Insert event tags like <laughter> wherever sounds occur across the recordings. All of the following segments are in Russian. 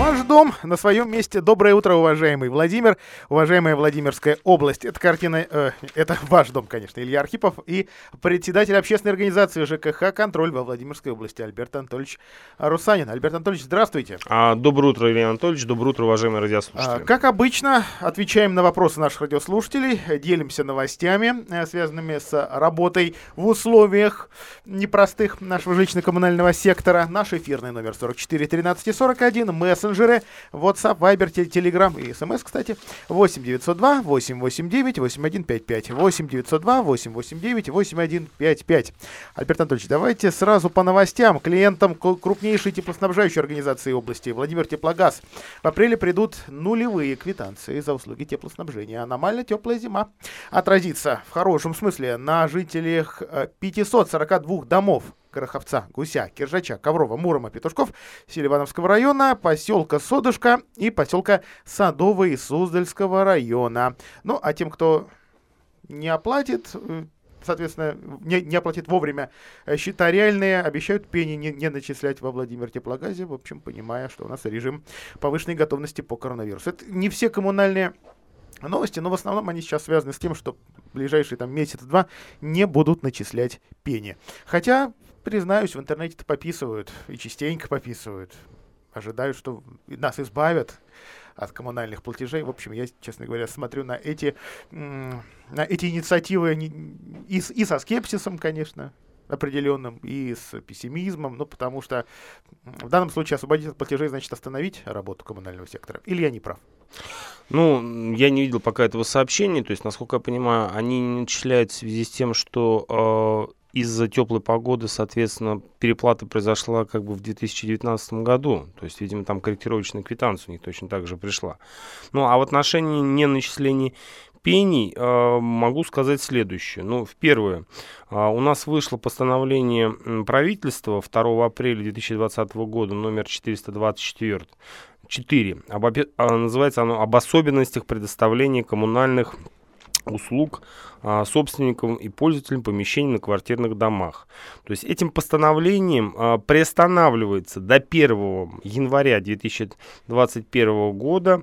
Ваш дом на своем месте. Доброе утро, уважаемый Владимир, уважаемая Владимирская область. Это картина, э, это ваш дом, конечно, Илья Архипов и председатель общественной организации ЖКХ «Контроль» во Владимирской области Альберт Анатольевич Русанин. Альберт Анатольевич, здравствуйте. А, доброе утро, Илья Анатольевич, доброе утро, уважаемые радиослушатели. А, как обычно, отвечаем на вопросы наших радиослушателей, делимся новостями, э, связанными с работой в условиях непростых нашего жилищно-коммунального сектора. Наш эфирный номер 44 13 41, мессенджер мессенджеры, WhatsApp, Viber, Telegram и смс, кстати. 8 902 889 8155. 8 902 889 8155. Альберт Анатольевич, давайте сразу по новостям. Клиентам крупнейшей теплоснабжающей организации области Владимир Теплогаз в апреле придут нулевые квитанции за услуги теплоснабжения. Аномально теплая зима отразится в хорошем смысле на жителях 542 э, домов Гороховца, Гуся, Киржача, Коврова, Мурома, Петушков, Селивановского района, поселка Содушка и поселка Садовый Суздальского района. Ну, а тем, кто не оплатит, э, соответственно, не, не оплатит вовремя э, счета реальные, обещают пени не, не начислять во Владимир Теплогазе, в общем, понимая, что у нас режим повышенной готовности по коронавирусу. Это не все коммунальные новости, но в основном они сейчас связаны с тем, что ближайшие там месяц-два не будут начислять пени. Хотя признаюсь, в интернете-то пописывают, и частенько пописывают. Ожидают, что нас избавят от коммунальных платежей. В общем, я, честно говоря, смотрю на эти, на эти инициативы и, и со скепсисом, конечно, определенным, и с пессимизмом, ну, потому что в данном случае освободить от платежей значит остановить работу коммунального сектора. Или я не прав? Ну, я не видел пока этого сообщения, то есть, насколько я понимаю, они не начисляют в связи с тем, что э, из-за теплой погоды, соответственно, переплата произошла как бы в 2019 году. То есть, видимо, там корректировочная квитанция у них точно так же пришла. Ну, а в отношении неначисления пений э, могу сказать следующее. Ну, в первое, э, у нас вышло постановление правительства 2 апреля 2020 года номер 424 4. Об, а, называется оно «Об особенностях предоставления коммунальных услуг а, собственникам и пользователям помещений на квартирных домах. То есть этим постановлением а, приостанавливается до 1 января 2021 года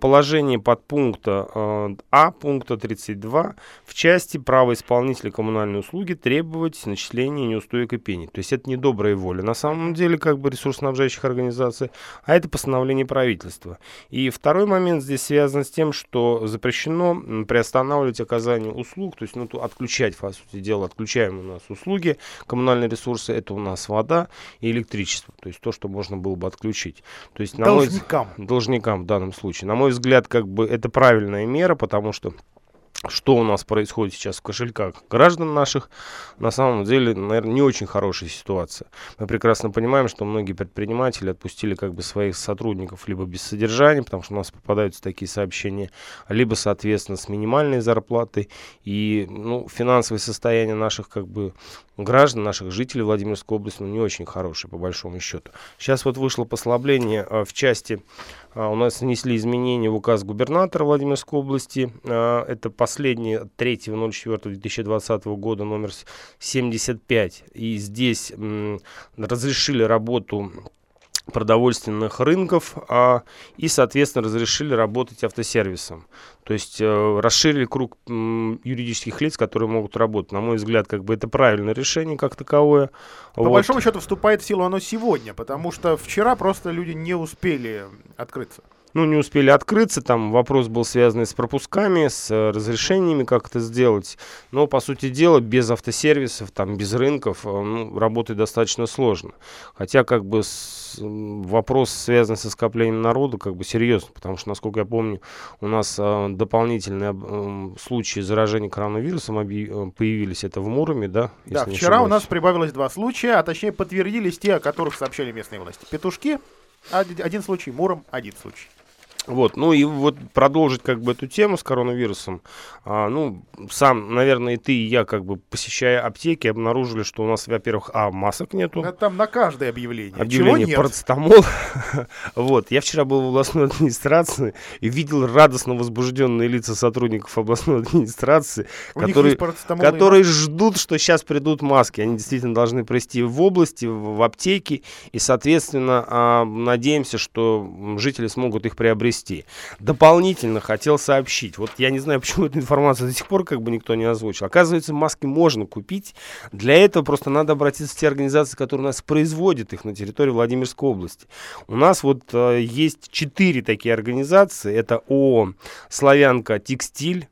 положение подпункта а, А пункта 32 в части права исполнителя коммунальной услуги требовать начисления неустоек и пений. То есть это не добрая воля на самом деле как бы ресурсоснабжающих организаций, а это постановление правительства. И второй момент здесь связан с тем, что запрещено приостанавливать оказание услуг, то есть ну, отключать, по сути дела, отключаем у нас услуги, коммунальные ресурсы, это у нас вода и электричество, то есть то, что можно было бы отключить. То есть, на должникам. Мой, должникам в данном случае. На мой взгляд, как бы это правильная мера, потому что что у нас происходит сейчас в кошельках граждан наших, на самом деле, наверное, не очень хорошая ситуация. Мы прекрасно понимаем, что многие предприниматели отпустили как бы своих сотрудников либо без содержания, потому что у нас попадаются такие сообщения, либо, соответственно, с минимальной зарплатой. И ну, финансовое состояние наших как бы граждан, наших жителей Владимирской области, ну, не очень хорошее, по большому счету. Сейчас вот вышло послабление э, в части а, у нас внесли изменения в указ губернатора Владимирской области. А, это последний 3.04.2020 года номер 75. И здесь разрешили работу продовольственных рынков а, и, соответственно, разрешили работать автосервисом. То есть э, расширили круг м, юридических лиц, которые могут работать. На мой взгляд, как бы это правильное решение как таковое. По вот. большому счету вступает в силу оно сегодня, потому что вчера просто люди не успели открыться ну, не успели открыться, там вопрос был связан с пропусками, с э, разрешениями, как это сделать, но, по сути дела, без автосервисов, там, без рынков, э, ну, работать достаточно сложно, хотя, как бы, с, вопрос, связанный со скоплением народа, как бы, серьезно, потому что, насколько я помню, у нас э, дополнительные э, случаи заражения коронавирусом объ... появились, это в Муроме, да? Да, вчера у нас прибавилось два случая, а точнее подтвердились те, о которых сообщали местные власти. Петушки, один случай, Муром, один случай. Вот, ну и вот продолжить как бы эту тему с коронавирусом. А, ну, сам, наверное, и ты, и я, как бы посещая аптеки, обнаружили, что у нас, во-первых, а, масок нету. Это там на каждое объявление. Объявление Чего парацетамол. <laughs> вот, я вчера был в областной <laughs> администрации и видел радостно возбужденные лица сотрудников областной администрации, У которые, ждут, что сейчас придут маски. Они действительно должны прийти в области, в, в аптеки, и, соответственно, а, надеемся, что жители смогут их приобрести. Дополнительно хотел сообщить, вот я не знаю, почему эту информацию до сих пор как бы никто не озвучил. Оказывается, маски можно купить. Для этого просто надо обратиться в те организации, которые у нас производят их на территории Владимирской области. У нас вот э, есть четыре такие организации. Это ООО «Славянка Текстиль»,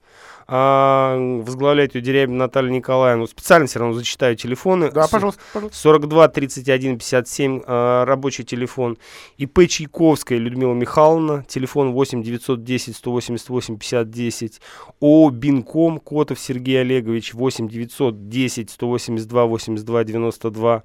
возглавляет ее Дерябина Наталья Николаевна. Специально все равно зачитаю телефоны. Да, пожалуйста, пожалуйста. 42 31 57 э, рабочий телефон. ИП Чайковская Людмила Михайловна, телефон 8 910 188 50 10. ООО Бинком Котов Сергей Олегович 8 910 182 82 92.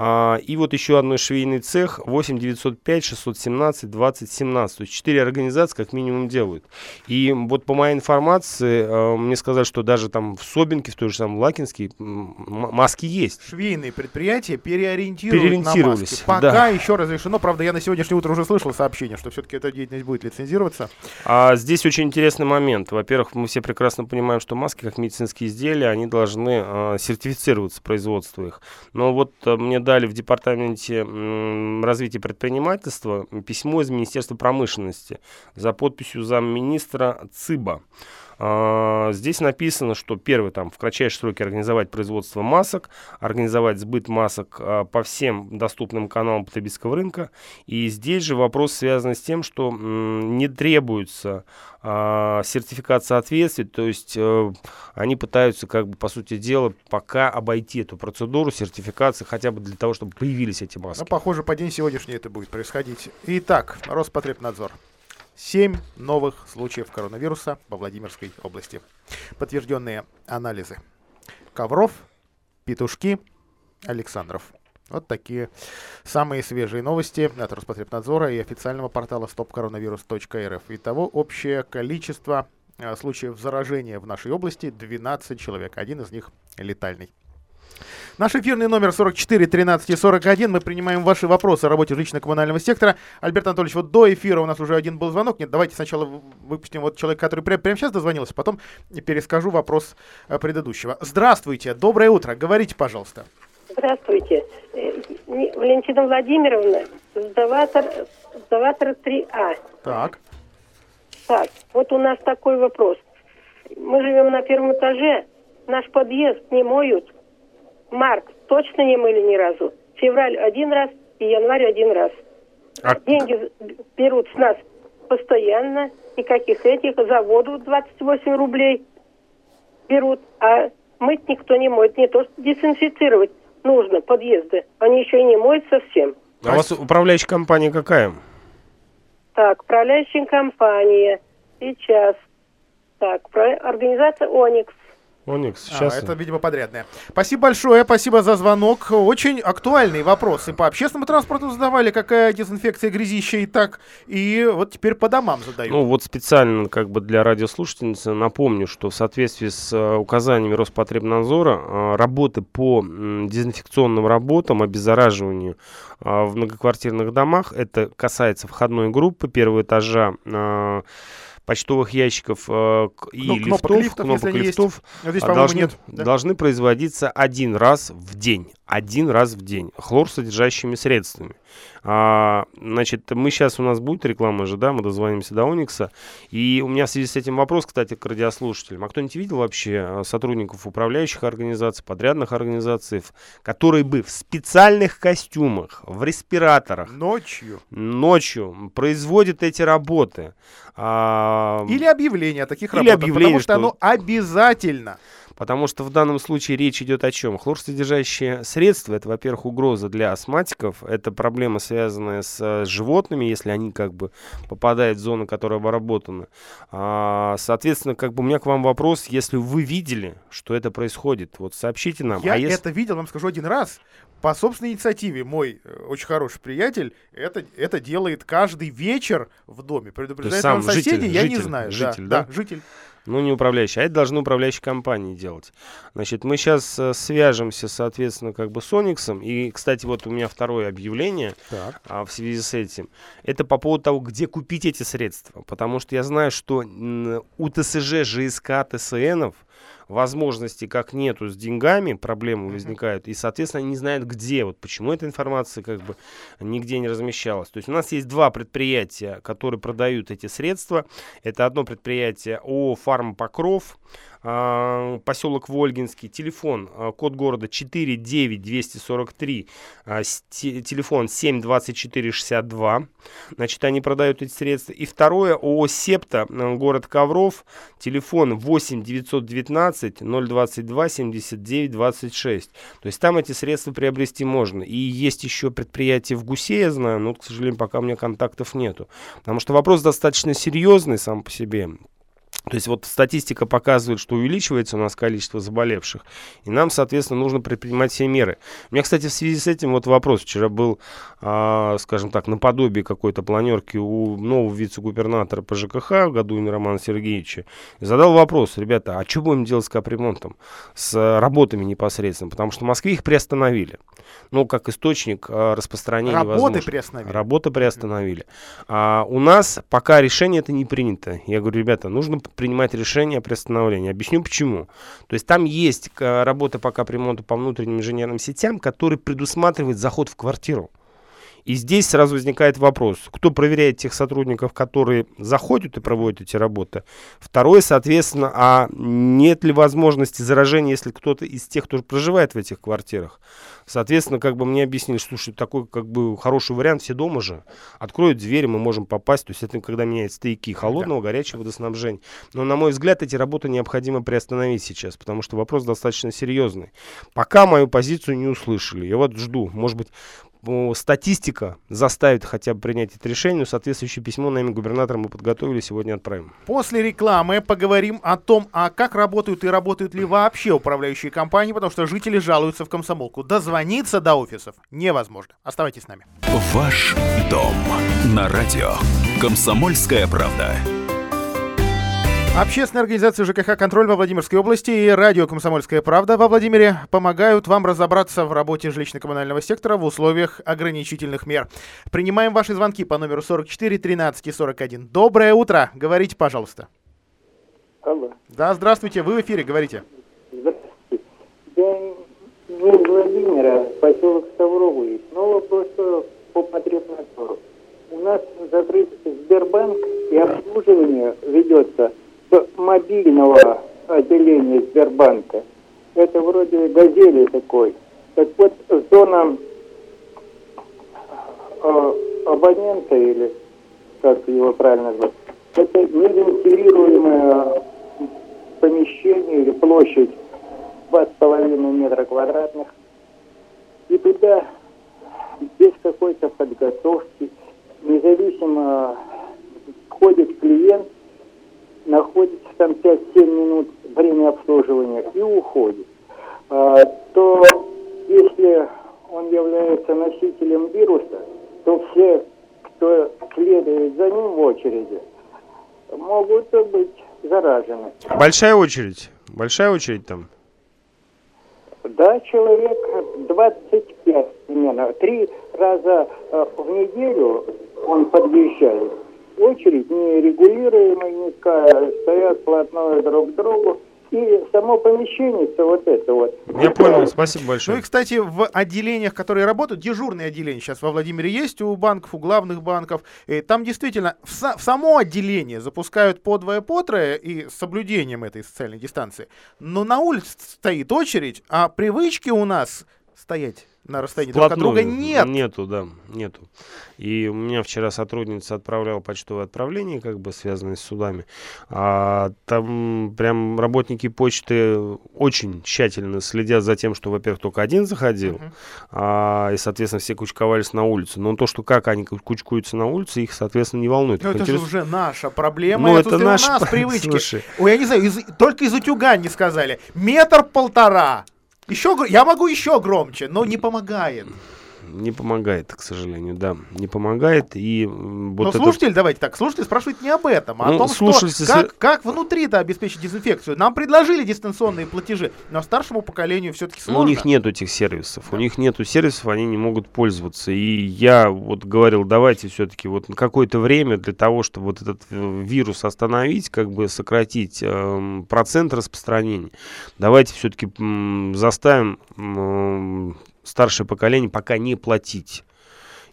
А, и вот еще одной швейный цех 8 905 617 20 17. То есть четыре организации как минимум делают. И вот по моей информации э, мне сказали, что даже там в Собинке, в той же самой Лакинске маски есть. Швейные предприятия переориентируют на Переориентировались, маски. Пока да. еще разрешено. Правда, я на сегодняшнее утро уже слышал сообщение, что все-таки эта деятельность будет лицензироваться. А здесь очень интересный момент. Во-первых, мы все прекрасно понимаем, что маски, как медицинские изделия, они должны э, сертифицироваться, производство их. Но вот э, мне дали в департаменте развития предпринимательства письмо из Министерства промышленности за подписью замминистра ЦИБа. А, Здесь написано, что первый там в кратчайшие сроки организовать производство масок, организовать сбыт масок а, по всем доступным каналам потребительского рынка. И здесь же вопрос связан с тем, что не требуется а, сертификат соответствия, то есть э, они пытаются, как бы, по сути дела, пока обойти эту процедуру сертификации, хотя бы для того, чтобы появились эти маски. Ну, похоже, по день сегодняшний это будет происходить. Итак, Роспотребнадзор. Семь новых случаев коронавируса во Владимирской области. Подтвержденные анализы. Ковров, Петушки, Александров. Вот такие самые свежие новости от Роспотребнадзора и официального портала stopcoronavirus.rf. Итого общее количество э, случаев заражения в нашей области 12 человек. Один из них летальный. Наш эфирный номер 44 13 и 41. Мы принимаем ваши вопросы о работе жилищно-коммунального сектора. Альберт Анатольевич, вот до эфира у нас уже один был звонок. Нет, давайте сначала выпустим вот человека, который пря- прямо сейчас дозвонился, потом перескажу вопрос э, предыдущего. Здравствуйте, доброе утро. Говорите, пожалуйста. Здравствуйте. Э, Валентина Владимировна, сдаватор, сдаватор 3А. Так. Так, вот у нас такой вопрос. Мы живем на первом этаже, наш подъезд не моют. Март точно не мыли ни разу. Февраль один раз и январь один раз. А Деньги берут с нас постоянно, никаких этих, за воду 28 рублей берут, а мыть никто не моет. Не то, что дезинфицировать нужно подъезды, они еще и не моют совсем. А у вас управляющая компания какая? Так, управляющая компания, сейчас. Так, про- организация «Оникс». Оникс, А, сейчас. это, видимо, подрядная. Спасибо большое, спасибо за звонок. Очень актуальные вопросы. По общественному транспорту задавали, какая дезинфекция грязища и так. И вот теперь по домам задают. Ну вот специально как бы для радиослушательницы напомню, что в соответствии с э, указаниями Роспотребнадзора э, работы по дезинфекционным работам, обеззараживанию э, в многоквартирных домах, это касается входной группы первого этажа, почтовых ящиков э, и Ну, кнопок лифтов, лифтов, кнопок они есть. лифтов, Вот здесь, а, должны, нет. да? должны производиться один раз в день. Один раз в день. Хлорсодержащими средствами. А, значит, мы сейчас у нас будет реклама же, да, мы дозвонимся до Оникса. И у меня в связи с этим вопрос, кстати, к радиослушателям. А кто-нибудь видел вообще а, сотрудников управляющих организаций, подрядных организаций, которые бы в специальных костюмах, в респираторах, Ночью. ночью производят эти работы? А, Или объявление о таких Или работах. объявление, потому что, что- оно обязательно. Потому что в данном случае речь идет о чем? Хлорсодержащие средства, это, во-первых, угроза для астматиков, это проблема, связанная с э, животными, если они как бы попадают в зону, которая обработана. А, соответственно, как бы у меня к вам вопрос, если вы видели, что это происходит, вот сообщите нам. Я а если... это видел, вам скажу один раз. По собственной инициативе мой э, очень хороший приятель это, это делает каждый вечер в доме. Предупреждает сам соседей, житель, я не житель, знаю. житель, да, да? да, житель. Ну, не управляющий, а это должны управляющие компании делать. Значит, мы сейчас э, свяжемся, соответственно, как бы с Ониксом. И, кстати, вот у меня второе объявление Так. а, в связи с этим. Это по поводу того, где купить эти средства. Потому что я знаю, что у ТСЖ, ЖСК, ТСНов возможности как нету с деньгами, проблемы возникают, и, соответственно, они не знают, где, вот почему эта информация как бы нигде не размещалась. То есть у нас есть два предприятия, которые продают эти средства. Это одно предприятие ООО «Фарм Покров», а, поселок Вольгинский, телефон, а, код города 49243, а, телефон 72462, значит, они продают эти средства. И второе, ООО «Септа», а, город Ковров, телефон 8 919 022 79 26. То есть там эти средства приобрести можно. И есть еще предприятие в Гусе, я знаю, но, к сожалению, пока у меня контактов нету. Потому что вопрос достаточно серьезный сам по себе. То есть вот статистика показывает, что увеличивается у нас количество заболевших, и нам, соответственно, нужно предпринимать все меры. У меня, кстати, в связи с этим вот вопрос. Вчера был, а, скажем так, наподобие какой-то планерки у нового вице-губернатора по ЖКХ Гадуина Романа Сергеевича. И задал вопрос, ребята, а что будем делать с капремонтом, с работами непосредственно? Потому что в Москве их приостановили. Ну, как источник а, распространения Работы возможно. приостановили. Работы приостановили. А у нас пока решение это не принято. Я говорю, ребята, нужно принимать решение о приостановлении. Объясню почему. То есть там есть э, работа по капремонту по внутренним инженерным сетям, который предусматривает заход в квартиру. И здесь сразу возникает вопрос, кто проверяет тех сотрудников, которые заходят и проводят эти работы. Второе, соответственно, а нет ли возможности заражения, если кто-то из тех, кто проживает в этих квартирах. Соответственно, как бы мне объяснили, что слушай, такой как бы хороший вариант, все дома же, откроют двери, мы можем попасть. То есть это когда меняют стояки холодного, горячего водоснабжения. Но, на мой взгляд, эти работы необходимо приостановить сейчас, потому что вопрос достаточно серьезный. Пока мою позицию не услышали. Я вот жду, может быть, статистика заставит хотя бы принять это решение, но соответствующее письмо нами губернатором мы подготовили, сегодня отправим. После рекламы поговорим о том, а как работают и работают ли вообще управляющие компании, потому что жители жалуются в комсомолку. Дозвониться до офисов невозможно. Оставайтесь с нами. Ваш дом на радио. Комсомольская правда. Общественная организация ЖКХ «Контроль» во Владимирской области и радио «Комсомольская правда» во Владимире помогают вам разобраться в работе жилищно-коммунального сектора в условиях ограничительных мер. Принимаем ваши звонки по номеру 44 13 и 41. Доброе утро. Говорите, пожалуйста. Алло. Да, здравствуйте. Вы в эфире. Говорите. Здравствуйте. Я из Владимира, поселок Ставровый. Но вопрос э, по потребнадзору. У нас закрыт Сбербанк, и обслуживание ведется мобильного отделения Сбербанка. Это вроде газели такой. Так вот, зона э, абонента, или как его правильно назвать, это невентилируемое помещение или площадь два с половиной метра квадратных. И туда без какой-то подготовки, независимо входит клиент, находится там 5-7 минут время обслуживания и уходит. А, то если он является носителем вируса, то все, кто следует за ним в очереди, могут быть заражены. Большая очередь. Большая очередь там. Да, человек 25 примерно. Три раза э, в неделю он подъезжает. Очередь нерегулируемая никакая, стоят плотное друг к другу. И само помещение, вот это вот. Я понял, спасибо Ну большое. и, кстати, в отделениях, которые работают, дежурные отделения сейчас во Владимире есть у банков, у главных банков. И там действительно в, са- в само отделение запускают по двое, по трое и с соблюдением этой социальной дистанции. Но на улице стоит очередь, а привычки у нас стоять на расстоянии друг от друга? Нет. Нету, да, нету. И у меня вчера сотрудница отправляла почтовое отправление, как бы связанное с судами. А, там прям работники почты очень тщательно следят за тем, что, во-первых, только один заходил, uh-huh. а, и, соответственно, все кучковались на улице. Но то, что как они кучкуются на улице, их, соответственно, не волнует. Ну, это интерес... же уже наша проблема. Ну, это, это наша... у нас <laughs> привычки. Слушай. Ой, я не знаю, из... только из утюга не сказали. Метр-полтора. Еще, я могу еще громче, но не помогает. Не помогает, к сожалению, да, не помогает. И вот Но это... слушатель, давайте так, слушатель спрашивает не об этом, а ну, о том, слушайте, что как, как внутри-то обеспечить дезинфекцию. Нам предложили дистанционные платежи, но старшему поколению все-таки сложно. Но у них нет этих сервисов, да. у них нету сервисов, они не могут пользоваться. И я вот говорил, давайте все-таки вот на какое-то время для того, чтобы вот этот э, вирус остановить, как бы сократить э, процент распространения, давайте все-таки э, заставим э, старшее поколение пока не платить.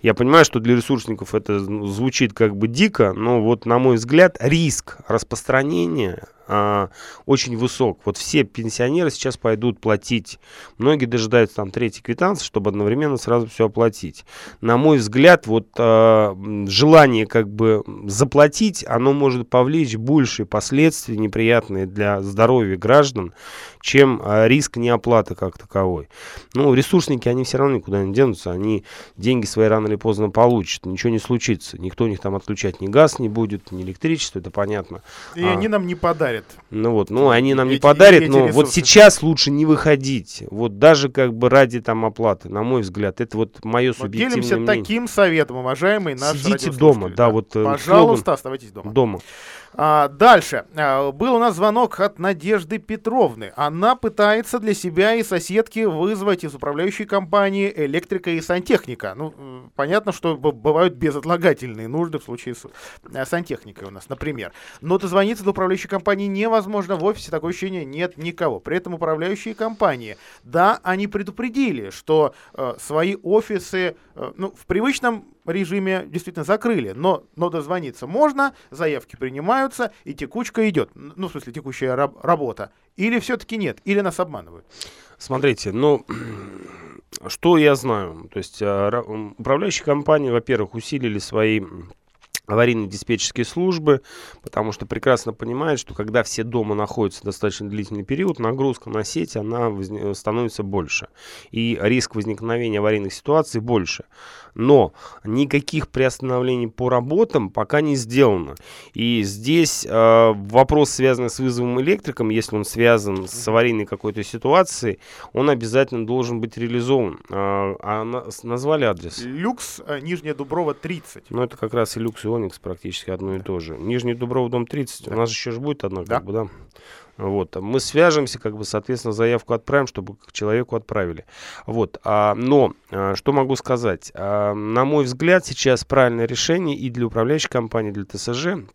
Я понимаю, что для ресурсников это звучит как бы дико, но вот, на мой взгляд, риск распространения а, очень высок. Вот все пенсионеры сейчас пойдут платить. Многие дожидаются там третьей квитанции, чтобы одновременно сразу все оплатить. На мой взгляд, вот а, желание как бы заплатить, оно может повлечь большие последствия неприятные для здоровья граждан, чем а, риск неоплаты как таковой. Ну, ресурсники, они все равно никуда не денутся, они деньги свои рано или поздно получат, ничего не случится. Никто у них там отключать ни газ не будет, ни электричество, это понятно. И а, они нам не подарят подарят. Ну вот, ну они нам эти, не подарят, эти но ресурсы. вот сейчас лучше не выходить. Вот даже как бы ради там оплаты, на мой взгляд, это вот мое вот субъективное делимся мнение. таким советом, уважаемый наш Сидите дома, да, вот. Э, Пожалуйста, слоган, оставайтесь дома. Дома. А, дальше. А, был у нас звонок от Надежды Петровны. Она пытается для себя и соседки вызвать из управляющей компании электрика и сантехника. Ну, понятно, что бывают безотлагательные нужды в случае с э, сантехникой у нас, например. Но дозвониться до управляющей компании невозможно. В офисе такое ощущение нет никого. При этом управляющие компании, да, они предупредили, что э, свои офисы э, ну, в привычном режиме действительно закрыли, но, но дозвониться можно, заявки принимаются, и текучка идет. Ну, в смысле, текущая раб- работа. Или все-таки нет, или нас обманывают. Смотрите, ну, <clears throat> что я знаю? То есть а, управляющие компании, во-первых, усилили свои аварийно-диспетчерские службы, потому что прекрасно понимают, что когда все дома находятся достаточно длительный период, нагрузка на сеть, она становится больше. И риск возникновения аварийных ситуаций больше. Но никаких приостановлений по работам пока не сделано. И здесь э, вопрос, связанный с вызовом электриком, если он связан с аварийной какой-то ситуацией, он обязательно должен быть реализован. Э, а на, назвали адрес? Люкс, э, Нижняя Дуброва, 30. Ну, это как раз и Люкс, и Оникс практически одно и то же. Нижний Дубров, дом 30. Да. У нас еще же будет одна, да. как бы, да. Вот, мы свяжемся, как бы, соответственно, заявку отправим, чтобы к человеку отправили. Вот, а, но а, что могу сказать? А, на мой взгляд, сейчас правильное решение и для управляющей компании, и для ТСЖ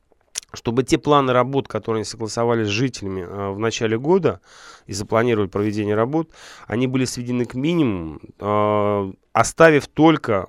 чтобы те планы работ, которые они согласовали с жителями э, в начале года и запланировали проведение работ, они были сведены к минимуму, э, оставив только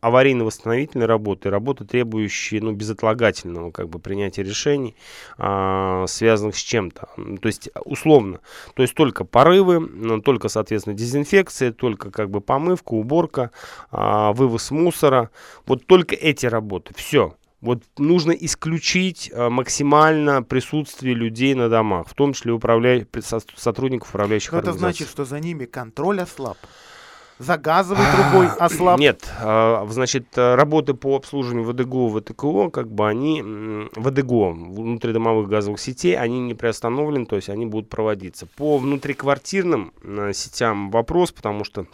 аварийно-восстановительные работы, работы, требующие ну, безотлагательного как бы, принятия решений, э, связанных с чем-то. То есть условно, то есть только порывы, только, соответственно, дезинфекция, только как бы помывка, уборка, вывоз мусора. Вот только эти работы. Все. Вот нужно исключить э, максимально присутствие людей на домах, в том числе управля... сотрудников управляющих Но это значит, что за ними контроль ослаб? За газовой трубой ослаб? Нет, э, значит, э, работы по обслуживанию ВДГО, ВТКО, как бы они, ВДГО, внутридомовых газовых сетей, они не приостановлены, то есть они будут проводиться. По внутриквартирным сетям вопрос, потому что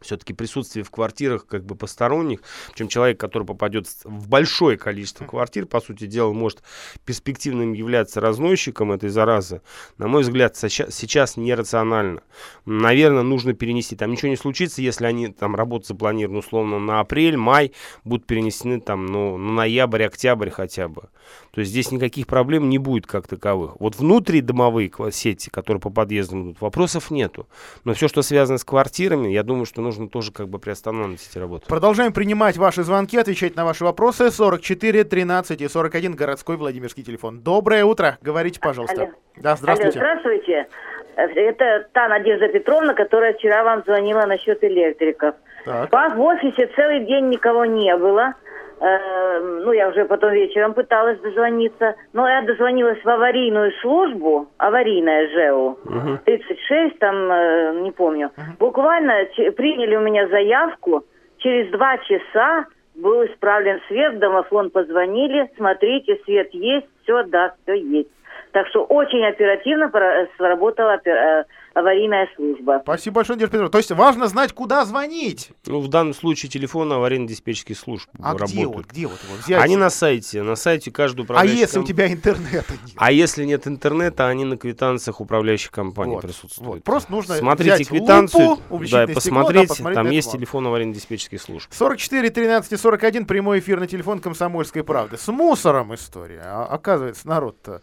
все-таки присутствие в квартирах как бы посторонних, чем человек, который попадет в большое количество квартир, по сути дела, может перспективным являться разносчиком этой заразы, на мой взгляд, сейчас нерационально. Наверное, нужно перенести. Там ничего не случится, если они там работу запланированы условно на апрель, май, будут перенесены там ну, на ноябрь, октябрь хотя бы. То есть здесь никаких проблем не будет как таковых. Вот внутридомовые сети, которые по подъездам идут, вопросов нету. Но все, что связано с квартирами, я думаю, что нужно тоже как бы приостанавливать эти работы. Продолжаем принимать ваши звонки, отвечать на ваши вопросы. 44 13 и 41 городской Владимирский телефон. Доброе утро. Говорите, пожалуйста. Алло. Да, здравствуйте. Алло, здравствуйте. Это та Надежда Петровна, которая вчера вам звонила насчет электриков. Так. Вас в офисе целый день никого не было. Э, ну, я уже потом вечером пыталась дозвониться. Но я дозвонилась в аварийную службу, аварийная ЖЭУ, 36, там, э, не помню. Буквально че- приняли у меня заявку. Через два часа был исправлен свет, в домофон позвонили. Смотрите, свет есть, все, да, все есть. Так что очень оперативно пора- сработала опе- э, аварийная служба. Спасибо большое, Надежда Петровна. То есть важно знать, куда звонить. Ну, в данном случае телефон аварийно-диспетчерских служб А где работают. вот, где вот его взять? Они на сайте, на сайте каждой А управляющей если у ком- тебя интернета нет? А если нет интернета, они на квитанциях управляющих компаний Вот, присутствуют. вот. Просто нужно Смотрите взять квитанцию, лупу, да, и стекло, да, посмотреть, посмотреть там есть телефон аварийно-диспетчерских служб. 44 13 и 41 прямой эфир на телефон комсомольской правды. С мусором история. А, оказывается, народ-то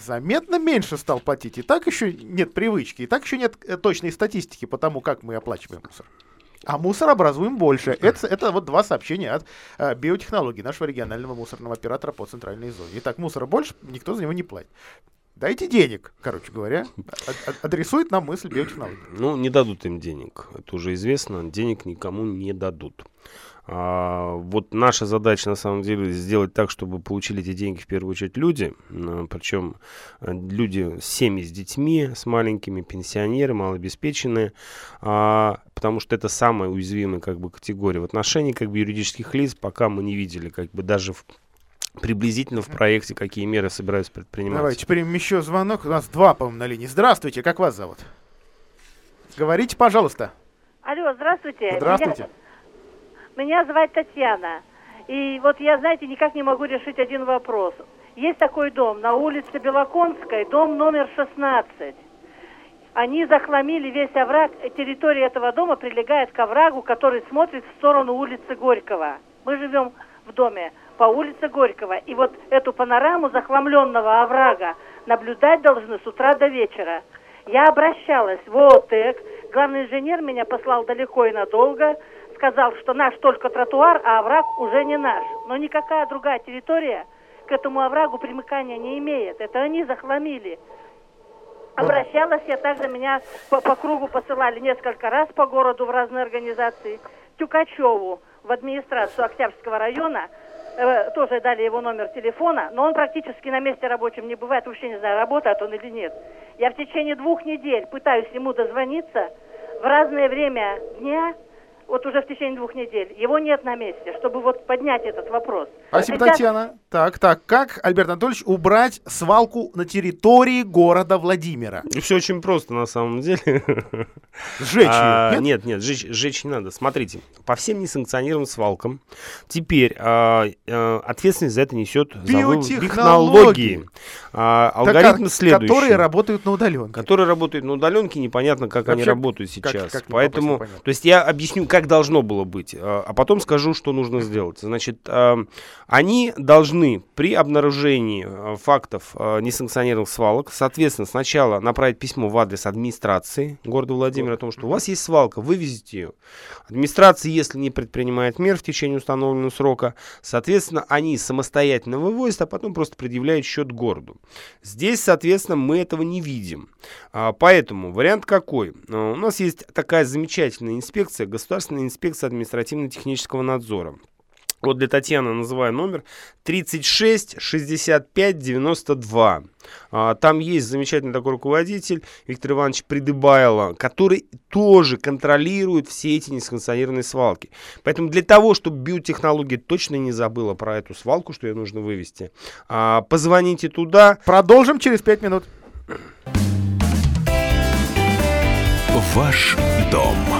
заметно меньше стал платить. И так еще нет привычки, и так еще нет э, точной статистики по тому, как мы оплачиваем мусор. А мусор образуем больше. Это, это вот два сообщения от э, биотехнологии нашего регионального мусорного оператора по центральной зоне. Итак, мусора больше, никто за него не платит. Дайте денег, короче говоря. А- а- Адресует нам мысль биотехнологии. Ну, не дадут им денег. Это уже известно. Денег никому не дадут. А, вот наша задача, на самом деле, сделать так, чтобы получили эти деньги в первую очередь люди. Причем э, люди с семьи с детьми, с маленькими, пенсионеры, малообеспеченные. А, потому что это самая уязвимая как бы, категория в отношении как бы, юридических лиц. Пока мы не видели как бы даже в- приблизительно в проекте, какие меры собираются предпринимать. Давайте примем еще звонок. У нас два, по-моему, на линии. Здравствуйте, как вас зовут? Говорите, пожалуйста. Алло, здравствуйте. Здравствуйте. Меня, меня зовут Татьяна. И вот я, знаете, никак не могу решить один вопрос. Есть такой дом на улице Белоконской, дом номер 16. Они захламили весь овраг. Территория этого дома прилегает к оврагу, который смотрит в сторону улицы Горького. Мы живем в доме по улице Горького. И вот эту панораму захламленного оврага наблюдать должны с утра до вечера. Я обращалась в ООТЭК. Главный инженер меня послал далеко и надолго. Сказал, что наш только тротуар, а овраг уже не наш. Но никакая другая территория к этому оврагу примыкания не имеет. Это они захламили. Обращалась я также, меня по, по кругу посылали несколько раз по городу в разные организации. Тюкачеву в администрацию Октябрьского района э, тоже дали его номер телефона, но он практически на месте рабочем не бывает, вообще не знаю, работает он или нет. Я в течение двух недель пытаюсь ему дозвониться в разное время дня, вот уже в течение двух недель. Его нет на месте, чтобы вот поднять этот вопрос. Спасибо, Сейчас- Татьяна. Так, так, как, Альберт Анатольевич, убрать свалку на территории города Владимира? Все очень просто на самом деле. <laughs> Сжечь А, ее? Нет, нет, сжечь, сжечь не надо. Смотрите, по всем несанкционированным свалкам теперь а, а, ответственность за это несет Биотехнологии. технологии. А, Так, алгоритм а, следующий. Которые работают на удаленке. которые работают на удаленке, непонятно, как они Вообще, работают как- сейчас. как не Поэтому, то есть я объясню, как должно было быть, а а потом скажу, что нужно сделать. Значит, они должны при обнаружении а, фактов а, несанкционированных свалок, соответственно, сначала направить письмо в адрес администрации города Владимира о том, что у вас есть свалка, вывезите ее. Администрация, если не предпринимает мер в течение установленного срока, соответственно, они самостоятельно вывозят, а потом просто предъявляют счет городу. Здесь, соответственно, мы этого не видим. Поэтому вариант какой? У нас есть такая замечательная инспекция, Государственная инспекция административно-технического надзора. Вот для Татьяны называю номер 36 65 92. А, Там есть замечательный такой руководитель Виктор Иванович Придыбайло, который тоже контролирует все эти несанкционированные свалки. Поэтому для того, чтобы биотехнология точно не забыла про эту свалку, что ее нужно вывести, а, позвоните туда, Продолжим через пять минут. Ваш дом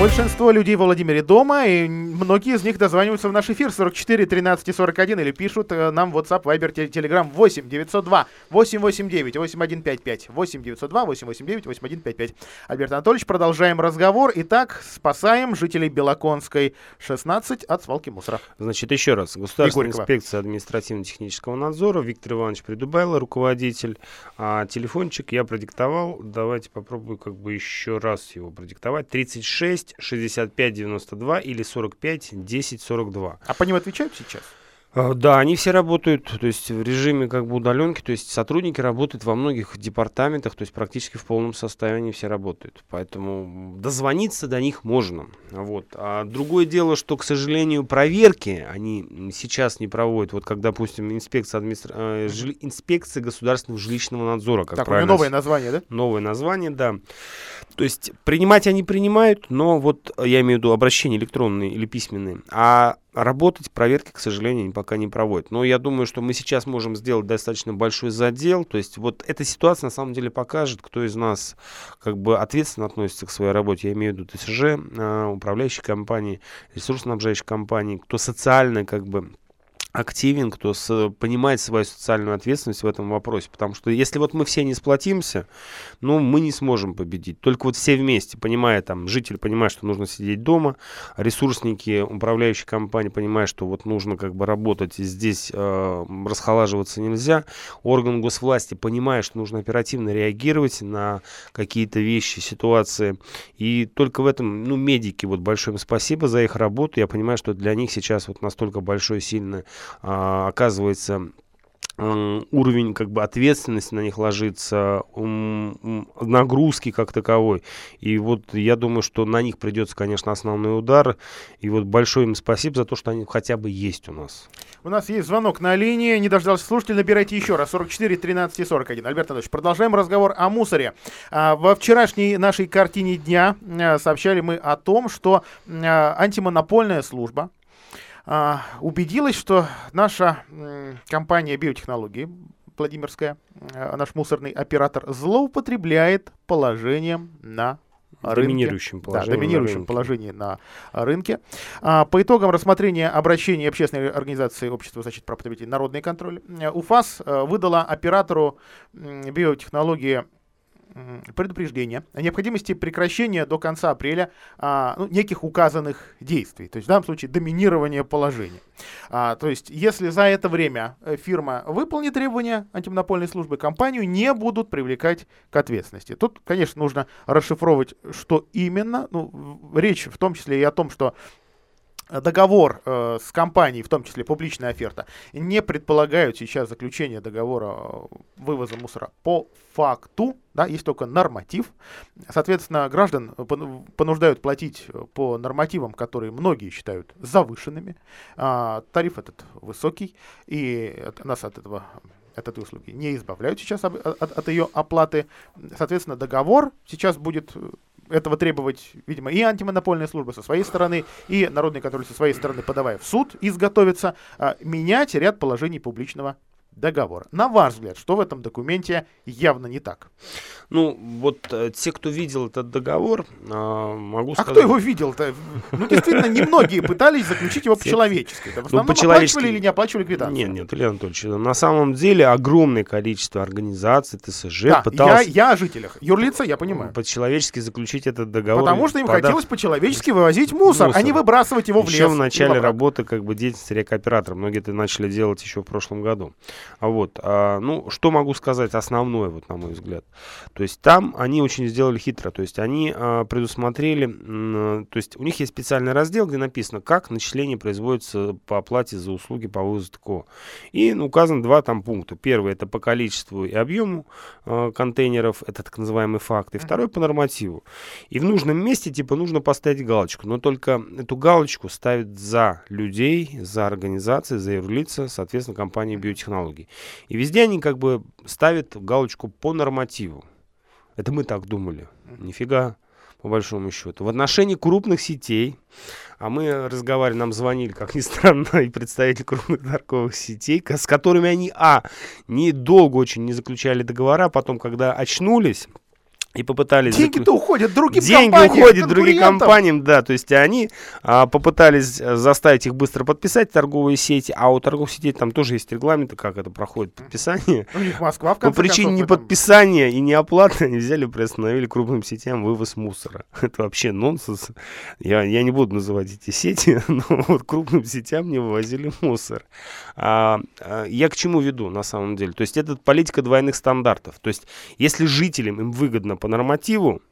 Большинство людей во Владимире дома, и многие из них дозваниваются в наш эфир 44 13 и 41 или пишут э, нам в WhatsApp, Viber, Telegram 8 902 889 8155 8 902 889 8155. Альберт Анатольевич, продолжаем разговор. Итак, спасаем жителей Белоконской 16 от свалки мусора. Значит, еще раз. Государственная инспекция административно-технического надзора. Виктор Иванович Придубайло, руководитель. А телефончик я продиктовал. Давайте попробую как бы еще раз его продиктовать. 36 65 92 или 45 10 42. А по ним отвечают сейчас? А, Да, они все работают, то есть в режиме как бы удаленки, то есть сотрудники работают во многих департаментах, то есть практически в полном составе они все работают. Поэтому дозвониться до них можно. Вот. А другое дело, что, к сожалению, проверки они сейчас не проводят. Вот как, допустим, инспекция, администра... э, жили- инспекция государственного жилищного надзора, как Так, у правильно новое название, да? новое название, да. То есть принимать они принимают, но вот э, я имею в виду обращения электронные или письменные, а работать проверки, к сожалению, пока не проводят. Но я думаю, что мы сейчас можем сделать достаточно большой задел. То есть вот эта ситуация на самом деле покажет, кто из нас как бы ответственно относится к своей работе. Я имею в виду ТСЖ, э, управляющие компании, ресурсоснабжающие компании, кто социально как бы активен, кто с- понимает свою социальную ответственность в этом вопросе. Потому что если вот мы все не сплотимся, ну, мы не сможем победить. Только вот все вместе, понимая, там, житель понимает, что нужно сидеть дома, ресурсники, управляющие компании понимают, что вот нужно как бы работать, и здесь э, расхолаживаться нельзя. Орган госвласти понимает, что нужно оперативно реагировать на какие-то вещи, ситуации. И только в этом, ну, медики, вот большое им спасибо за их работу. Я понимаю, что для них сейчас вот настолько большой, сильный а, оказывается уровень как бы ответственности на них ложится, нагрузки как таковой. И вот я думаю, что на них придется, конечно, основной удар. И вот большое им спасибо за то, что они хотя бы есть у нас. У нас есть звонок на линии. Не дождался слушатель. Набирайте еще раз. 44 13 и 41. Альберт Анатольевич, продолжаем разговор о мусоре. А, во вчерашней нашей картине дня а, сообщали мы о том, что а, антимонопольная служба убедилась, что наша компания биотехнологии Владимирская, а, наш мусорный оператор, злоупотребляет положением на рынке. Доминирующим Да, положением на доминирующем рынке. положении на а, рынке. А, По итогам рассмотрения обращений общественной организации Общества защиты прав потребителей «Народный контроль», э, УФАС э, выдала оператору биотехнологии предупреждение о необходимости прекращения до конца апреля а, ну, неких указанных действий, то есть в данном случае доминирование положения. А, то есть если за это время э, фирма выполнит требования антимонопольной службы, компанию не будут привлекать к ответственности. Тут, конечно, нужно расшифровывать, что именно. Ну, речь в том числе и о том, что договор э, с компанией, в том числе публичная оферта, не предполагают сейчас заключение договора э, вывоза мусора по факту, да, есть только норматив. Соответственно, граждан пон- понуждают платить э, по нормативам, которые многие считают завышенными. А, тариф этот высокий, и от- нас от этого от этой услуги не избавляют сейчас об- от, от ее оплаты. Соответственно, договор сейчас будет этого требовать, видимо, и антимонопольная служба со своей стороны, и народный контроль со своей стороны, подавая в суд, изготовиться, а, менять ряд положений публичного договора. На ваш взгляд, что в этом документе явно не так? Ну, вот э, те, кто видел этот договор, а, могу А сказать... кто его видел-то? Ну, действительно, немногие пытались заключить его по-человечески. В основном Ну, по-человечески- оплачивали или не оплачивали квитанцию? Нет, нет, Илья Анатольевич, на самом деле огромное количество организаций ТСЖ Да, я, пыталось я о жителях. Юрлица я понимаю. по-человечески заключить этот договор. Потому что им хотелось по-человечески вывозить мусор, а не выбрасывать его в лес. Еще в начале работы как бы деятельности рекооператора. Многие это начали делать еще в прошлом году. А вот, а, ну, что могу сказать основное, вот на мой взгляд. То есть там они очень сделали хитро. То есть они а, предусмотрели, то есть у них есть специальный раздел, где написано, как начисление производится по оплате за услуги по вывозу ТКО. И указано два там пункта. Первый это по количеству и объему а, контейнеров, это так называемый факт. И второй по нормативу. И в нужном месте, типа, нужно поставить галочку. Но только эту галочку ставят за людей, за организации, за юрлица, соответственно, компании биотехнологий. И везде они как бы ставят галочку по нормативу. Это мы так думали. Нифига, по большому счету. В отношении крупных сетей, а мы разговаривали, нам звонили, как ни <laughs> странно, и представители крупных торговых сетей, с которыми они, а, недолго очень не заключали договора, потом, когда очнулись и попытались... Деньги-то уходят другим Деньги компаниям, уходят другим компаниям, да, то есть они а, попытались а, заставить их быстро подписать торговые сети, а у торговых сетей там тоже есть регламенты, как это проходит подписание. У них Москва, в По конце причине концов, в этом- неподписания и неоплаты <laughs> они взяли, приостановили крупным сетям вывоз мусора. <laughs> Это вообще нонсенс. Я, я не буду называть эти сети, <laughs> но вот крупным сетям не вывозили мусор. А, а, я к чему веду на самом деле? То есть это политика двойных стандартов. То есть если жителям им выгодно по нормативу,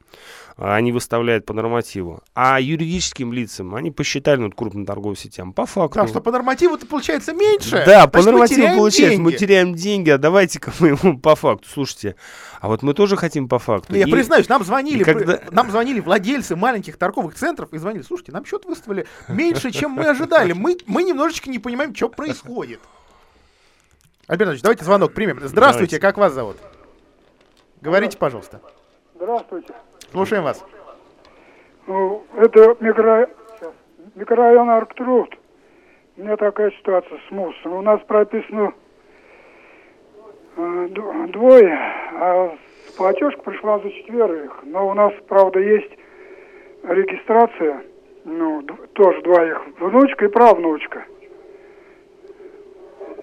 а, они выставляют по нормативу. А юридическим лицам они посчитали, ну, крупным торговым сетям, по факту. Потому что по нормативу-то получается меньше. Да, по нормативу получается, деньги. мы теряем деньги, а давайте-ка мы ему по факту. Слушайте, а вот мы тоже хотим по факту. Ну, я И- признаюсь, нам звонили, когда- при- нам звонили владельцы маленьких торговых центров и звонили, слушайте, нам счет выставили меньше, чем мы ожидали. Мы, мы немножечко не понимаем, что происходит. Альберт Ильич, давайте звонок примем. Здравствуйте, Давайте. как вас зовут? Говорите, пожалуйста. Здравствуйте. Слушаем вас. Ну, это микро... микрорайон Арктруд. У меня такая ситуация с мусором. У нас прописано э, двое, а платежка пришла за четверых. Но у нас, правда, есть регистрация, ну, тоже двоих, внучка и правнучка.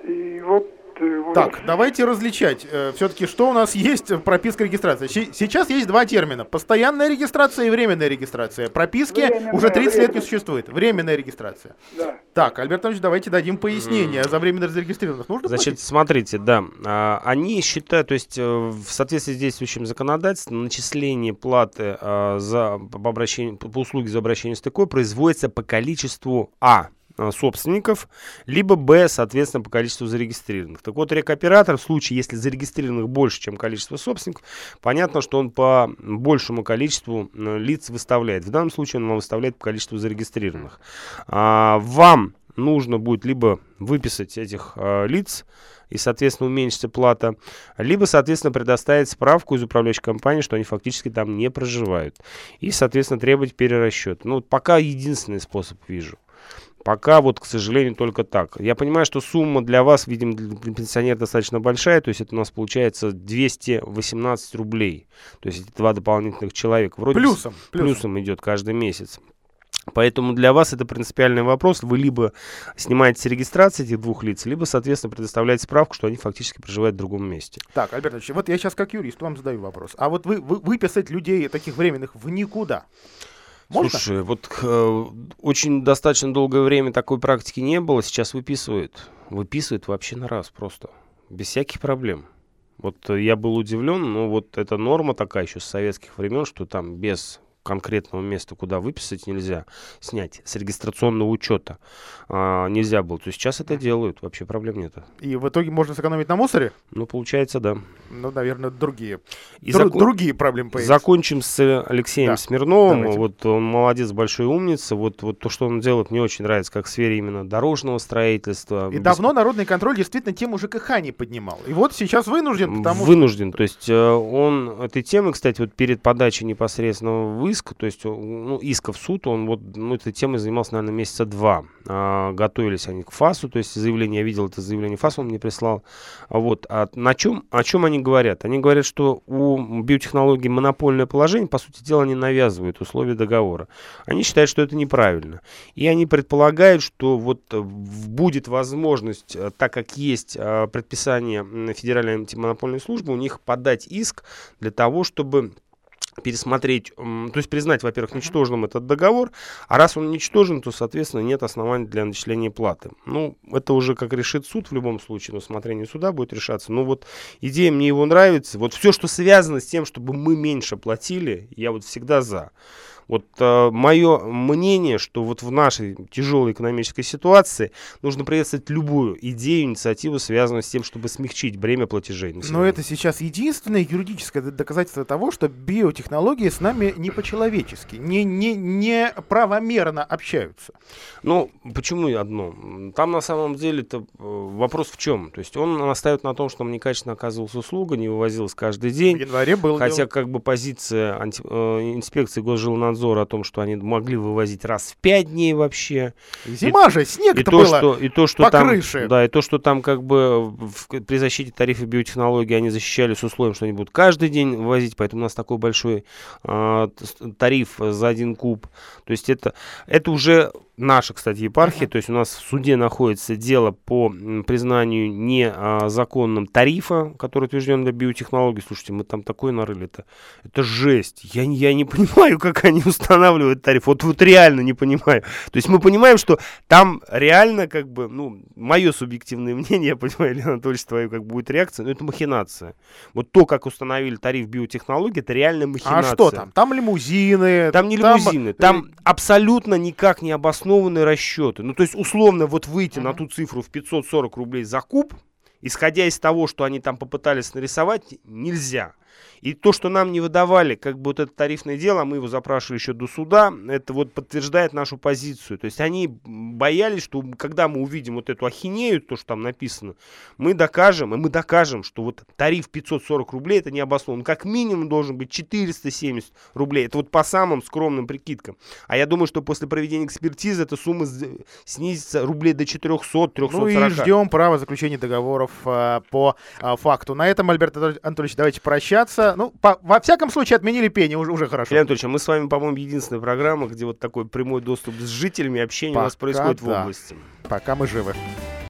И вот... э, вот Так, давайте различать. Все-таки что у нас <laughs> есть в прописке регистрации? Сейчас есть два термина. Постоянная регистрация и временная регистрация. Прописки Временная, уже 30 лет не временная. существует. Временная регистрация. Да. Так, Альберт Ильич, давайте дадим пояснение. За временно зарегистрированных нужно Значит, платить? смотрите, да, а, они считают, то есть э, в соответствии с действующим законодательством, начисление платы а, за по обращению, по услуге за обращение с такой производится по количеству а, собственников, либо Б, соответственно, по количеству зарегистрированных. Так вот, рекоператор в случае, если зарегистрированных больше, чем количество собственников, понятно, что он по большему количеству м, лиц выставляет. В данном случае он вам выставляет по количеству зарегистрированных. А, вам нужно будет либо выписать этих а, лиц, и, соответственно, уменьшится плата, либо, соответственно, предоставить справку из управляющей компании, что они фактически там не проживают. И, соответственно, требовать перерасчет. Ну, вот пока единственный способ вижу. Пока вот, к сожалению, только так. Я понимаю, что сумма для вас, видимо, для пенсионера достаточно большая, то есть это у нас получается 218 рублей. То есть это два дополнительных человека. Вроде Плюсом, плюсом. плюсом идет каждый месяц. Поэтому для вас это принципиальный вопрос. Вы либо снимаете с регистрации этих двух лиц, либо, соответственно, предоставляете справку, что они фактически проживают в другом месте. Так, Альберт Ильич, вот я сейчас как юрист вам задаю вопрос. А вот вы, вы выписать людей таких временных в никуда? Можно? Слушай, вот э, очень достаточно долгое время такой практики не было. Сейчас выписывают. Выписывают вообще на раз просто. Без всяких проблем. Вот э, я был удивлен, но вот эта норма такая еще с советских времен, что там без конкретного места, куда выписать нельзя, снять с регистрационного учета а, нельзя было. То есть сейчас это делают, вообще проблем нет. И в итоге можно сэкономить на мусоре? Ну, получается, да. Ну, наверное, другие. И Дру- закон- Другие проблемы появятся. Закончим с Алексеем Да, Смирновым. давайте. Вот он молодец, большой умница. Вот, вот то, что он делает, мне очень нравится, как в сфере именно дорожного строительства. И Бес- давно народный контроль действительно тему ЖКХ не поднимал. И вот сейчас вынужден, потому что... Вынужден. То есть э, он этой темы, кстати, вот перед подачей непосредственного в иск, то есть ну, иска в суд, он вот ну, этой темой занимался, наверное, месяца два. А, готовились они к ФАСу, то есть заявление, я видел это заявление ФАС, он мне прислал. А Вот. А на чем, о чем они говорят? Они говорят, что у биотехнологии монопольное положение, по сути дела, они навязывают условия договора. Они считают, что это неправильно. И они предполагают, что вот будет возможность, э, так как есть э, предписание Федеральной антимонопольной службы, у них подать иск для того, чтобы пересмотреть, то есть признать, во-первых, ничтожным этот договор, а раз он ничтожен, то, соответственно, нет оснований для начисления платы. Ну, это уже как решит суд в любом случае, на усмотрение суда будет решаться. Но вот идея мне его нравится. Вот все, что связано с тем, чтобы мы меньше платили, я вот всегда за. Вот мое мнение, что вот в нашей тяжелой экономической ситуации нужно приветствовать любую идею, инициативу, связанную с тем, чтобы смягчить бремя платежей. Но населения. это сейчас единственное юридическое доказательство того, что биотехнологии с нами не по-человечески, не, не, не правомерно общаются. Ну, почему одно? Там на самом деле это вопрос в чем? То есть он настаивает на том, что нам некачественно оказывалась услуга, не вывозилась каждый В день. январе был Хотя как бы позиция анти- э, инспекции госжилнадзора о том, что они могли вывозить раз в пять дней вообще. Зима же, И снег-то то, было. что, и то, что по там, крыше. да, и то, что там как бы в- при защите тарифа биотехнологии они защищали с условием, что они будут каждый день вывозить, поэтому у нас такой большой с- тариф за один куб. То есть это, это уже наша, кстати, епархия, то есть у нас в суде находится дело по признанию незаконным тарифа, который утвержден для биотехнологий. Слушайте, мы там такое нарыли, это, жесть. Я, я не понимаю, как они устанавливают тариф. Вот, вот реально не понимаю. То есть мы понимаем, что там реально, как бы, ну, мое субъективное мнение, я понимаю, Леонид Анатольевич, твою как будет реакция, но это махинация. Вот то, как установили тариф биотехнологий, это реально махинация. А что там? Там лимузины. Там не лимузины, там, там абсолютно никак не обоснованные расчеты. Ну, то есть, условно, вот выйти uh-huh. на ту цифру в 540 рублей за куб, исходя из того, что они там попытались нарисовать, нельзя. И то, что нам не выдавали, как бы вот это тарифное дело, мы его запрашивали еще до суда, это вот подтверждает нашу позицию. То есть они боялись, что когда мы увидим вот эту ахинею, то, что там написано, мы докажем, и мы докажем, что вот тариф 540 рублей, это не обоснован. Как минимум должен быть 470 рублей. Это вот по самым скромным прикидкам. А я думаю, что после проведения экспертизы эта сумма снизится рублей до 400, 340. Ну и ждем право заключения договоров э, по э, факту. На этом, Альберт Анатольевич, давайте прощаться ну, по, во всяком случае, отменили пение, уже, уже хорошо. Леонид Анатольевич, а мы с вами, по-моему, единственная программа, где вот такой прямой доступ с жителями, общение Пока у нас происходит да. в области. Пока мы живы.